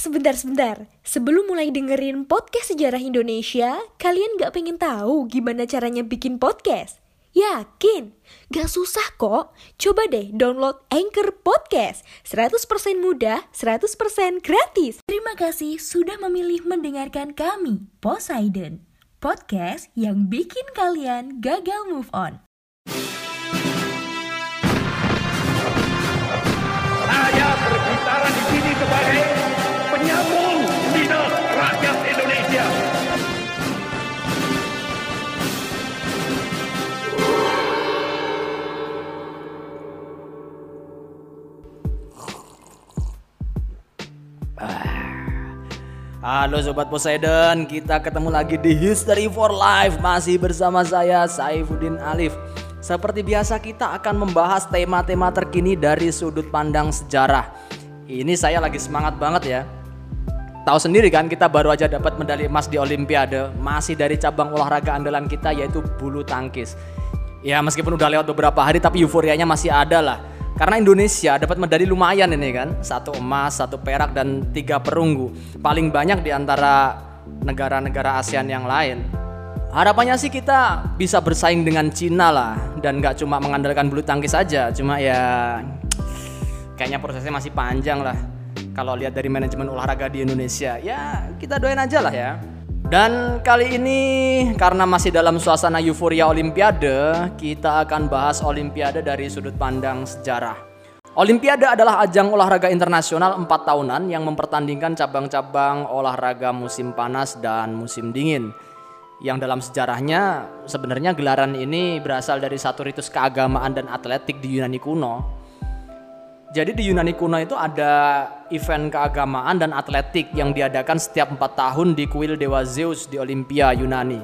sebentar-sebentar. Sebelum mulai dengerin podcast sejarah Indonesia, kalian gak pengen tahu gimana caranya bikin podcast? Yakin? Gak susah kok. Coba deh download Anchor Podcast. 100% mudah, 100% gratis. Terima kasih sudah memilih mendengarkan kami, Poseidon. Podcast yang bikin kalian gagal move on. Saya berbicara di sini sebagai Halo Sobat Poseidon, kita ketemu lagi di History for Life. Masih bersama saya Saifuddin Alif. Seperti biasa kita akan membahas tema-tema terkini dari sudut pandang sejarah. Ini saya lagi semangat banget ya. Tahu sendiri kan kita baru aja dapat medali emas di Olimpiade. Masih dari cabang olahraga andalan kita yaitu bulu tangkis. Ya meskipun udah lewat beberapa hari tapi euforianya masih ada lah karena Indonesia dapat medali lumayan ini kan, satu emas, satu perak dan tiga perunggu. Paling banyak di antara negara-negara ASEAN yang lain. Harapannya sih kita bisa bersaing dengan Cina lah dan nggak cuma mengandalkan bulu tangkis saja. Cuma ya kayaknya prosesnya masih panjang lah. Kalau lihat dari manajemen olahraga di Indonesia, ya kita doain aja lah ya. Dan kali ini karena masih dalam suasana euforia Olimpiade, kita akan bahas Olimpiade dari sudut pandang sejarah. Olimpiade adalah ajang olahraga internasional 4 tahunan yang mempertandingkan cabang-cabang olahraga musim panas dan musim dingin. Yang dalam sejarahnya sebenarnya gelaran ini berasal dari satu ritus keagamaan dan atletik di Yunani kuno jadi di Yunani kuno itu ada event keagamaan dan atletik yang diadakan setiap empat tahun di kuil Dewa Zeus di Olimpia Yunani.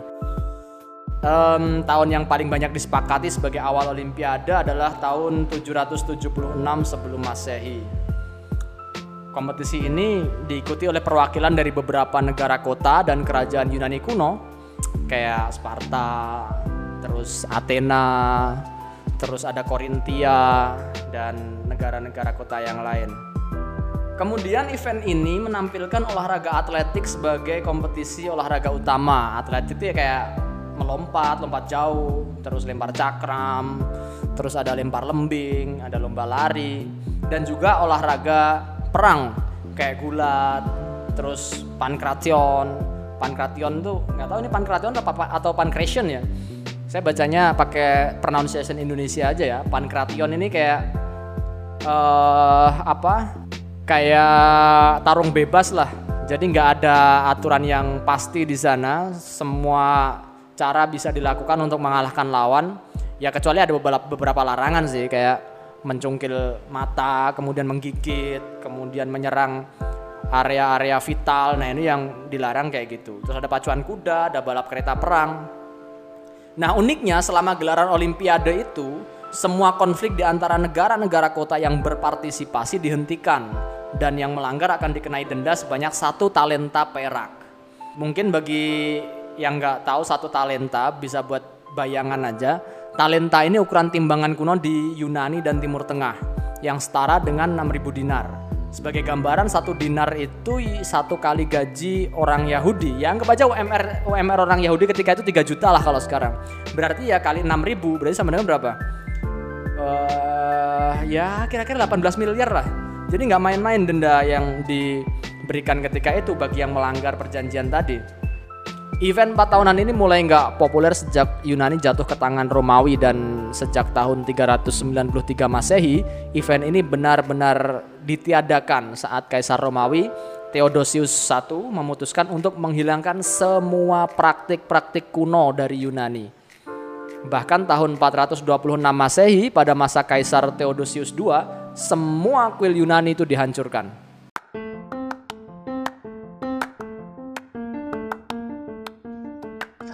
Um, tahun yang paling banyak disepakati sebagai awal Olimpiade adalah tahun 776 sebelum Masehi. Kompetisi ini diikuti oleh perwakilan dari beberapa negara kota dan kerajaan Yunani kuno, kayak Sparta, terus Athena, terus ada Korintia dan negara-negara kota yang lain. Kemudian event ini menampilkan olahraga atletik sebagai kompetisi olahraga utama. Atletik itu ya kayak melompat, lompat jauh, terus lempar cakram, terus ada lempar lembing, ada lomba lari, dan juga olahraga perang kayak gulat, terus pankration. Pankration tuh nggak tahu ini pankration atau pankration ya saya bacanya pakai pronunciation Indonesia aja ya. Pankration ini kayak uh, apa? Kayak tarung bebas lah. Jadi nggak ada aturan yang pasti di sana. Semua cara bisa dilakukan untuk mengalahkan lawan. Ya kecuali ada beberapa, beberapa larangan sih kayak mencungkil mata, kemudian menggigit, kemudian menyerang area-area vital. Nah ini yang dilarang kayak gitu. Terus ada pacuan kuda, ada balap kereta perang, Nah uniknya selama gelaran Olimpiade itu semua konflik di antara negara-negara kota yang berpartisipasi dihentikan dan yang melanggar akan dikenai denda sebanyak satu talenta perak. Mungkin bagi yang nggak tahu satu talenta bisa buat bayangan aja. Talenta ini ukuran timbangan kuno di Yunani dan Timur Tengah yang setara dengan 6000 dinar. Sebagai gambaran satu dinar itu satu kali gaji orang Yahudi. Yang kebaca UMR UMR orang Yahudi ketika itu 3 juta lah kalau sekarang. Berarti ya kali 6 ribu berarti sama dengan berapa? Uh, ya kira-kira 18 miliar lah. Jadi nggak main-main denda yang diberikan ketika itu bagi yang melanggar perjanjian tadi. Event 4 tahunan ini mulai nggak populer sejak Yunani jatuh ke tangan Romawi dan sejak tahun 393 Masehi, event ini benar-benar ditiadakan saat Kaisar Romawi Theodosius I memutuskan untuk menghilangkan semua praktik-praktik kuno dari Yunani. Bahkan tahun 426 Masehi pada masa Kaisar Theodosius II, semua kuil Yunani itu dihancurkan.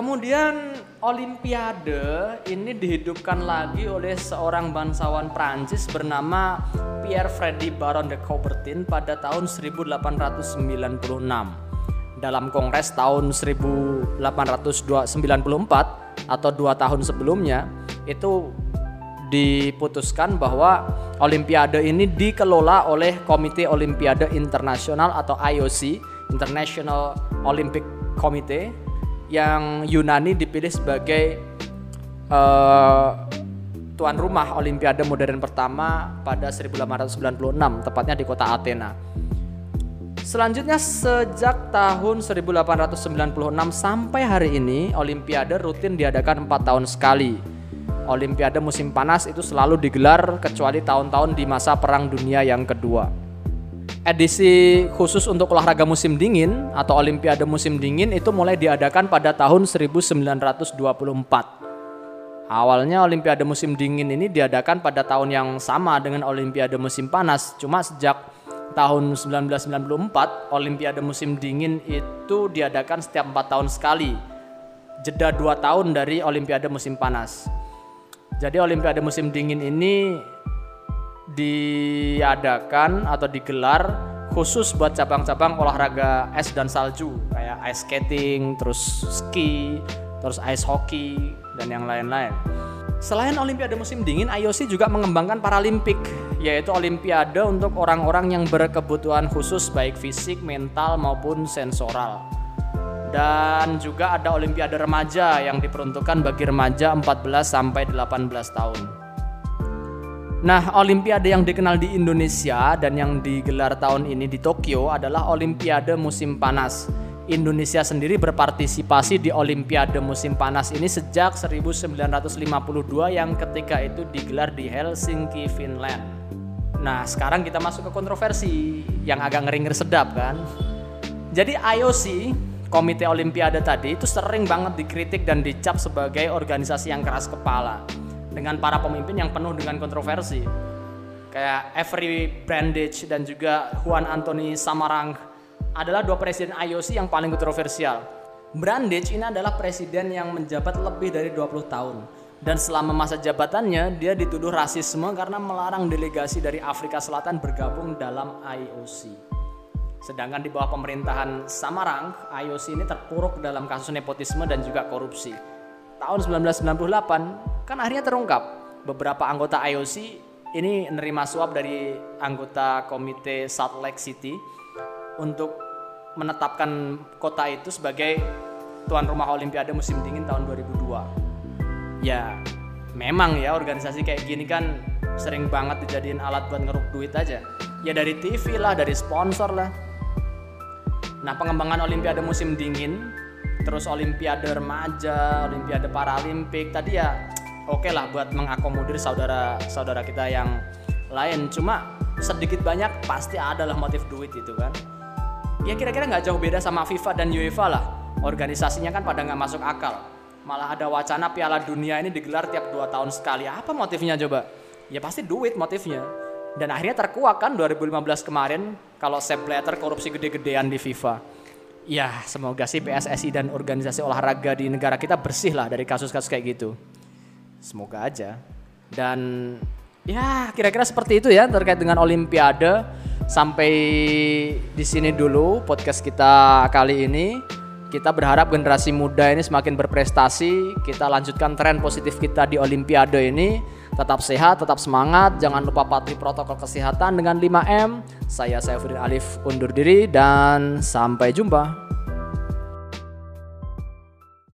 Kemudian Olimpiade ini dihidupkan lagi oleh seorang bangsawan Prancis bernama Pierre Freddy Baron de Coubertin pada tahun 1896. Dalam kongres tahun 1894 atau dua tahun sebelumnya itu diputuskan bahwa Olimpiade ini dikelola oleh Komite Olimpiade Internasional atau IOC International Olympic Committee yang Yunani dipilih sebagai uh, tuan rumah Olimpiade modern pertama pada 1896 tepatnya di kota Athena. Selanjutnya sejak tahun 1896 sampai hari ini Olimpiade rutin diadakan 4 tahun sekali. Olimpiade musim panas itu selalu digelar kecuali tahun-tahun di masa Perang Dunia yang kedua edisi khusus untuk olahraga musim dingin atau Olimpiade musim dingin itu mulai diadakan pada tahun 1924. Awalnya Olimpiade musim dingin ini diadakan pada tahun yang sama dengan Olimpiade musim panas. Cuma sejak tahun 1994 Olimpiade musim dingin itu diadakan setiap empat tahun sekali. Jeda dua tahun dari Olimpiade musim panas. Jadi Olimpiade musim dingin ini diadakan atau digelar khusus buat cabang-cabang olahraga es dan salju kayak ice skating, terus ski, terus ice hockey dan yang lain-lain. Selain Olimpiade musim dingin, IOC juga mengembangkan Paralimpik, yaitu Olimpiade untuk orang-orang yang berkebutuhan khusus baik fisik, mental maupun sensoral. Dan juga ada Olimpiade remaja yang diperuntukkan bagi remaja 14 sampai 18 tahun. Nah, Olimpiade yang dikenal di Indonesia dan yang digelar tahun ini di Tokyo adalah Olimpiade musim panas. Indonesia sendiri berpartisipasi di Olimpiade musim panas ini sejak 1952 yang ketika itu digelar di Helsinki, Finland. Nah, sekarang kita masuk ke kontroversi yang agak ngeri-ngeri sedap kan. Jadi IOC, Komite Olimpiade tadi itu sering banget dikritik dan dicap sebagai organisasi yang keras kepala dengan para pemimpin yang penuh dengan kontroversi kayak Avery Brandage dan juga Juan Anthony Samarang adalah dua presiden IOC yang paling kontroversial. Brandage ini adalah presiden yang menjabat lebih dari 20 tahun dan selama masa jabatannya dia dituduh rasisme karena melarang delegasi dari Afrika Selatan bergabung dalam IOC. Sedangkan di bawah pemerintahan Samarang, IOC ini terpuruk dalam kasus nepotisme dan juga korupsi tahun 1998 kan akhirnya terungkap beberapa anggota IOC ini menerima suap dari anggota komite Salt Lake City untuk menetapkan kota itu sebagai tuan rumah Olimpiade musim dingin tahun 2002. Ya, memang ya organisasi kayak gini kan sering banget dijadiin alat buat ngeruk duit aja. Ya dari TV lah, dari sponsor lah. Nah, pengembangan Olimpiade musim dingin terus olimpiade remaja, olimpiade paralimpik tadi ya oke okay lah buat mengakomodir saudara-saudara kita yang lain. Cuma sedikit banyak pasti adalah motif duit itu kan. Ya kira-kira nggak jauh beda sama FIFA dan UEFA lah. Organisasinya kan pada nggak masuk akal. Malah ada wacana Piala Dunia ini digelar tiap dua tahun sekali. Apa motifnya coba? Ya pasti duit motifnya. Dan akhirnya terkuak kan 2015 kemarin kalau Sepp Blatter korupsi gede-gedean di FIFA ya semoga sih PSSI dan organisasi olahraga di negara kita bersih lah dari kasus-kasus kayak gitu. Semoga aja. Dan ya kira-kira seperti itu ya terkait dengan Olimpiade. Sampai di sini dulu podcast kita kali ini. Kita berharap generasi muda ini semakin berprestasi. Kita lanjutkan tren positif kita di Olimpiade ini. Tetap sehat, tetap semangat. Jangan lupa patuhi protokol kesehatan dengan 5M. Saya Saifuddin Alif undur diri dan sampai jumpa.